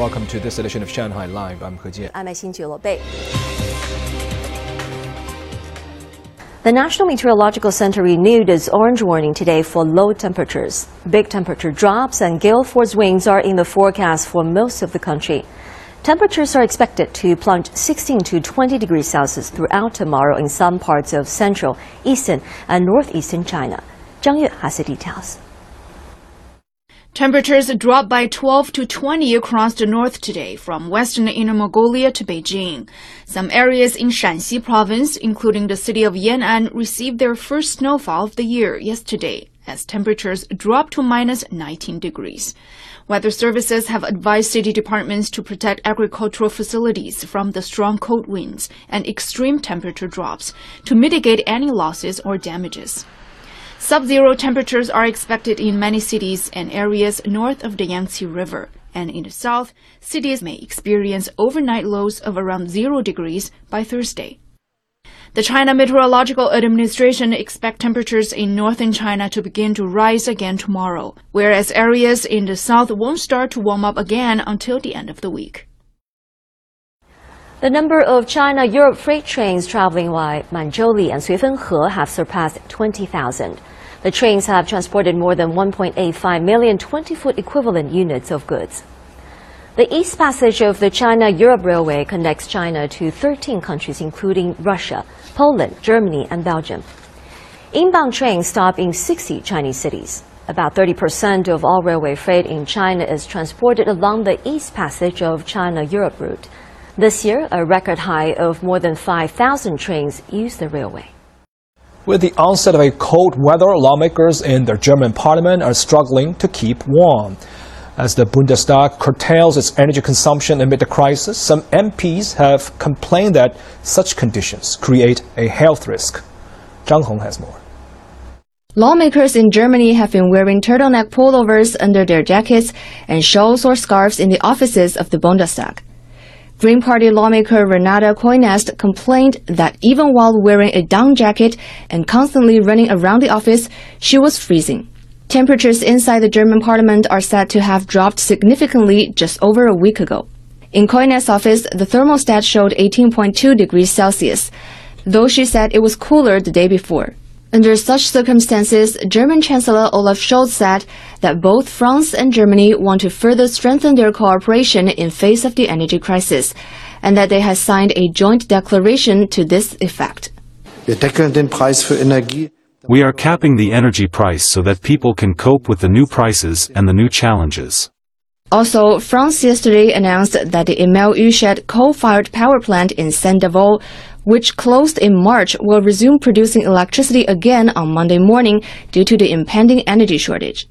Welcome to this edition of Shanghai Live. I'm He Jian. I'm Bei. The National Meteorological Center renewed its orange warning today for low temperatures. Big temperature drops and gale force winds are in the forecast for most of the country. Temperatures are expected to plunge 16 to 20 degrees Celsius throughout tomorrow in some parts of central, eastern, and northeastern China. Zhang Yue has the details. Temperatures dropped by 12 to 20 across the north today, from western Inner Mongolia to Beijing. Some areas in Shaanxi province, including the city of Yan'an, received their first snowfall of the year yesterday, as temperatures dropped to minus 19 degrees. Weather services have advised city departments to protect agricultural facilities from the strong cold winds and extreme temperature drops to mitigate any losses or damages. Sub-zero temperatures are expected in many cities and areas north of the Yangtze River. And in the south, cities may experience overnight lows of around zero degrees by Thursday. The China Meteorological Administration expect temperatures in northern China to begin to rise again tomorrow, whereas areas in the south won't start to warm up again until the end of the week. The number of China-Europe freight trains traveling via Manzhouli and Suifenhe have surpassed 20,000. The trains have transported more than 1.85 million 20-foot equivalent units of goods. The East Passage of the China-Europe Railway connects China to 13 countries including Russia, Poland, Germany, and Belgium. Inbound trains stop in 60 Chinese cities. About 30% of all railway freight in China is transported along the East Passage of China-Europe route. This year, a record high of more than 5,000 trains use the railway. With the onset of a cold weather, lawmakers in the German parliament are struggling to keep warm. As the Bundestag curtails its energy consumption amid the crisis, some MPs have complained that such conditions create a health risk. Zhang Hong has more. Lawmakers in Germany have been wearing turtleneck pullovers under their jackets and shawls or scarves in the offices of the Bundestag. Green Party lawmaker Renate Künast complained that even while wearing a down jacket and constantly running around the office, she was freezing. Temperatures inside the German parliament are said to have dropped significantly just over a week ago. In Künast's office, the thermostat showed 18.2 degrees Celsius, though she said it was cooler the day before. Under such circumstances, German Chancellor Olaf Scholz said that both France and Germany want to further strengthen their cooperation in face of the energy crisis, and that they have signed a joint declaration to this effect. Wir deckeln den Preis für Energie we are capping the energy price so that people can cope with the new prices and the new challenges. Also, France yesterday announced that the Émile Huchet coal-fired power plant in Saint-Avold, which closed in March, will resume producing electricity again on Monday morning due to the impending energy shortage.